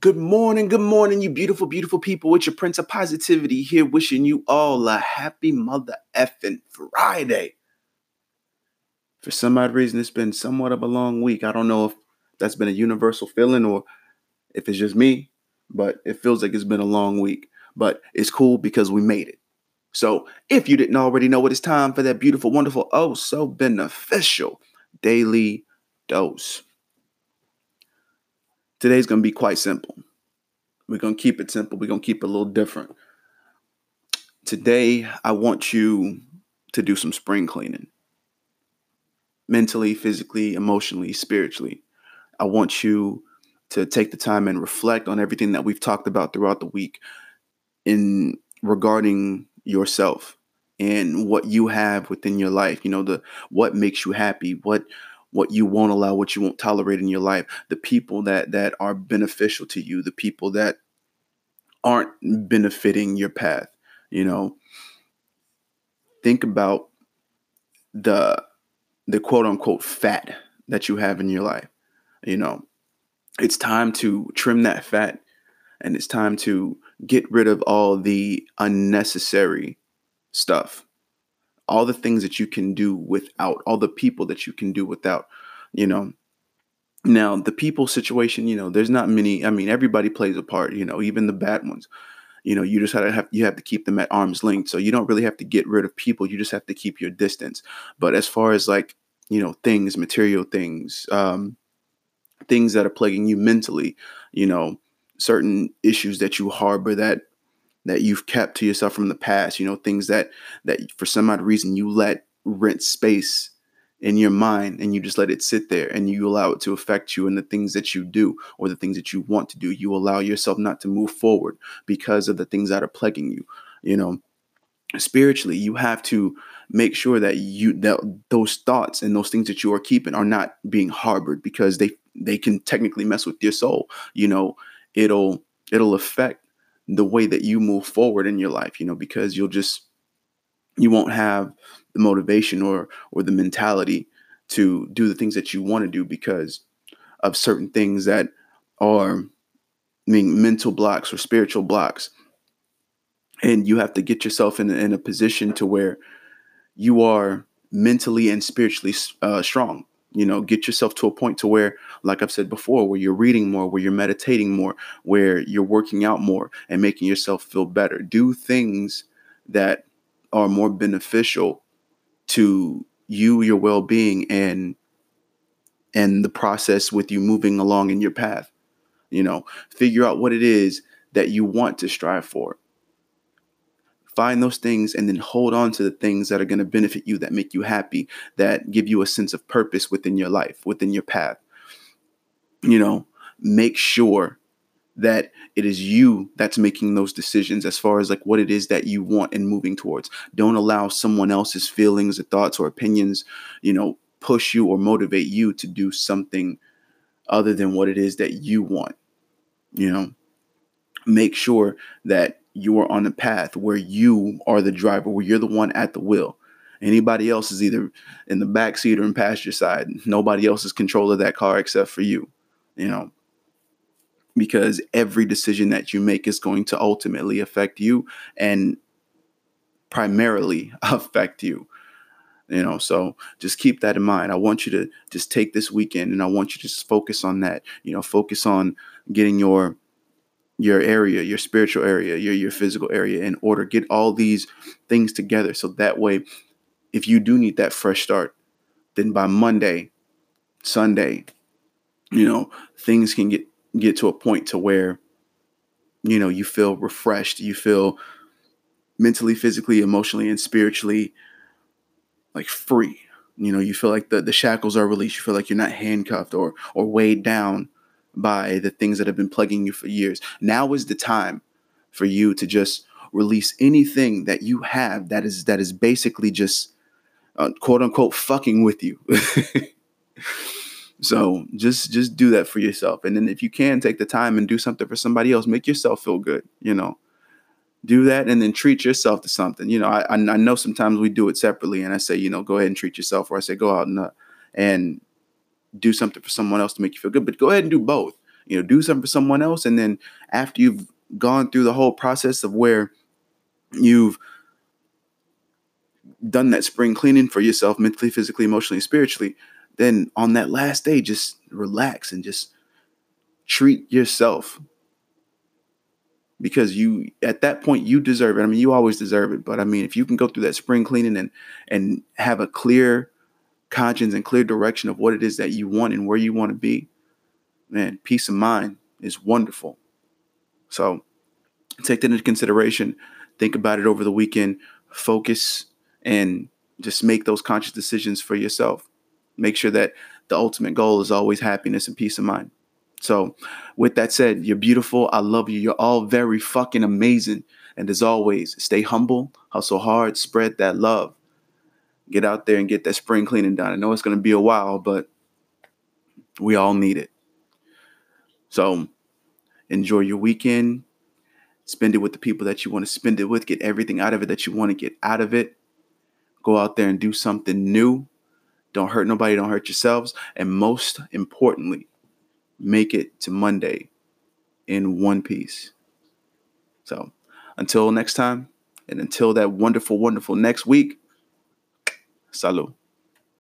Good morning, good morning, you beautiful, beautiful people. With your Prince of Positivity here, wishing you all a happy mother effing Friday. For some odd reason, it's been somewhat of a long week. I don't know if that's been a universal feeling or if it's just me, but it feels like it's been a long week. But it's cool because we made it. So if you didn't already know it's time for that beautiful, wonderful, oh so beneficial daily dose. Today's going to be quite simple. We're going to keep it simple. We're going to keep it a little different. Today, I want you to do some spring cleaning mentally, physically, emotionally, spiritually. I want you to take the time and reflect on everything that we've talked about throughout the week in regarding yourself and what you have within your life you know the what makes you happy what what you won't allow, what you won't tolerate in your life, the people that that are beneficial to you, the people that aren't benefiting your path, you know. Think about the the quote unquote fat that you have in your life. You know, it's time to trim that fat and it's time to get rid of all the unnecessary stuff all the things that you can do without, all the people that you can do without, you know. Now, the people situation, you know, there's not many, I mean, everybody plays a part, you know, even the bad ones. You know, you just have to have you have to keep them at arm's length. So you don't really have to get rid of people. You just have to keep your distance. But as far as like, you know, things, material things, um, things that are plaguing you mentally, you know, certain issues that you harbor that that you've kept to yourself from the past, you know, things that that for some odd reason you let rent space in your mind and you just let it sit there and you allow it to affect you and the things that you do or the things that you want to do. You allow yourself not to move forward because of the things that are plaguing you. You know, spiritually, you have to make sure that you that those thoughts and those things that you are keeping are not being harbored because they they can technically mess with your soul. You know, it'll it'll affect the way that you move forward in your life, you know, because you'll just you won't have the motivation or or the mentality to do the things that you want to do because of certain things that are I mean mental blocks or spiritual blocks. And you have to get yourself in, in a position to where you are mentally and spiritually uh, strong you know get yourself to a point to where like i've said before where you're reading more where you're meditating more where you're working out more and making yourself feel better. Do things that are more beneficial to you your well-being and and the process with you moving along in your path. You know figure out what it is that you want to strive for find those things and then hold on to the things that are going to benefit you that make you happy that give you a sense of purpose within your life within your path. You know make sure that it is you that's making those decisions as far as like what it is that you want and moving towards. Don't allow someone else's feelings or thoughts or opinions you know push you or motivate you to do something other than what it is that you want you know? Make sure that you are on the path where you are the driver, where you're the one at the wheel. Anybody else is either in the back seat or in passenger side. Nobody else is control of that car except for you. You know, because every decision that you make is going to ultimately affect you and primarily affect you you know so just keep that in mind i want you to just take this weekend and i want you to just focus on that you know focus on getting your your area, your spiritual area, your your physical area in order. Get all these things together so that way if you do need that fresh start, then by Monday, Sunday, you know, things can get get to a point to where you know, you feel refreshed, you feel mentally, physically, emotionally and spiritually like free. You know, you feel like the, the shackles are released. You feel like you're not handcuffed or or weighed down by the things that have been plaguing you for years. Now is the time for you to just release anything that you have that is that is basically just uh, quote unquote fucking with you. so just just do that for yourself, and then if you can take the time and do something for somebody else, make yourself feel good. You know, do that and then treat yourself to something. You know, I I know sometimes we do it separately, and I say you know go ahead and treat yourself, or I say go out and uh, and do something for someone else to make you feel good. But go ahead and do both. you know, do something for someone else. And then after you've gone through the whole process of where you've done that spring cleaning for yourself mentally, physically, emotionally, spiritually, then on that last day, just relax and just treat yourself because you at that point you deserve it. I mean, you always deserve it, but I mean, if you can go through that spring cleaning and and have a clear conscience and clear direction of what it is that you want and where you want to be, man, peace of mind is wonderful. So take that into consideration. Think about it over the weekend. Focus and just make those conscious decisions for yourself. Make sure that the ultimate goal is always happiness and peace of mind. So, with that said, you're beautiful. I love you. You're all very fucking amazing. And as always, stay humble, hustle hard, spread that love. Get out there and get that spring cleaning done. I know it's going to be a while, but we all need it. So, enjoy your weekend. Spend it with the people that you want to spend it with. Get everything out of it that you want to get out of it. Go out there and do something new. Don't hurt nobody, don't hurt yourselves. And most importantly, make it to Monday in one piece. So until next time, and until that wonderful, wonderful next week, salud.